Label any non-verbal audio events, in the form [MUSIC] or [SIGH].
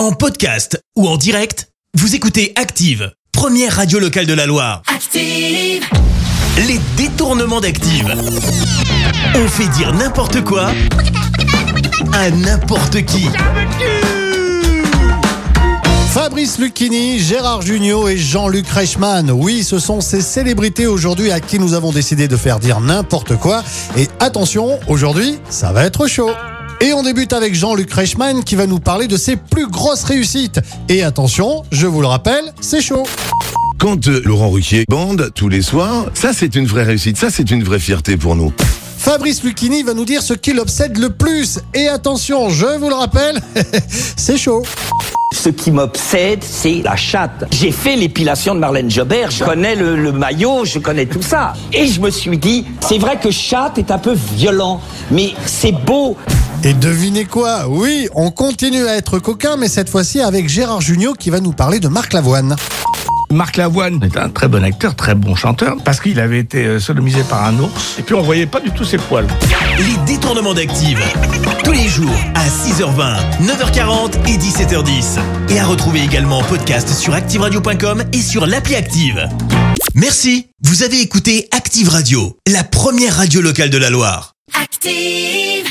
En podcast ou en direct, vous écoutez Active, première radio locale de la Loire. Active, Les détournements d'Active. On fait dire n'importe quoi à n'importe qui. Fabrice Lucchini, Gérard Junior et Jean-Luc Reichmann. Oui, ce sont ces célébrités aujourd'hui à qui nous avons décidé de faire dire n'importe quoi. Et attention, aujourd'hui, ça va être chaud. Et on débute avec Jean-Luc Reichmann qui va nous parler de ses plus grosses réussites. Et attention, je vous le rappelle, c'est chaud. Quand euh, Laurent Ruquier bande tous les soirs, ça c'est une vraie réussite, ça c'est une vraie fierté pour nous. Fabrice Lucchini va nous dire ce qui l'obsède le plus. Et attention, je vous le rappelle, [LAUGHS] c'est chaud. Ce qui m'obsède, c'est la chatte. J'ai fait l'épilation de Marlène Jobert, je connais le, le maillot, je connais tout ça. Et je me suis dit, c'est vrai que chatte est un peu violent, mais c'est beau. Et devinez quoi? Oui, on continue à être coquin, mais cette fois-ci avec Gérard Junior qui va nous parler de Marc Lavoine. Marc Lavoine est un très bon acteur, très bon chanteur, parce qu'il avait été euh, sodomisé par un ours, et puis on voyait pas du tout ses poils. Les détournements d'Active. Tous les jours à 6h20, 9h40 et 17h10. Et à retrouver également en podcast sur ActiveRadio.com et sur l'appli Active. Merci. Vous avez écouté Active Radio, la première radio locale de la Loire. active.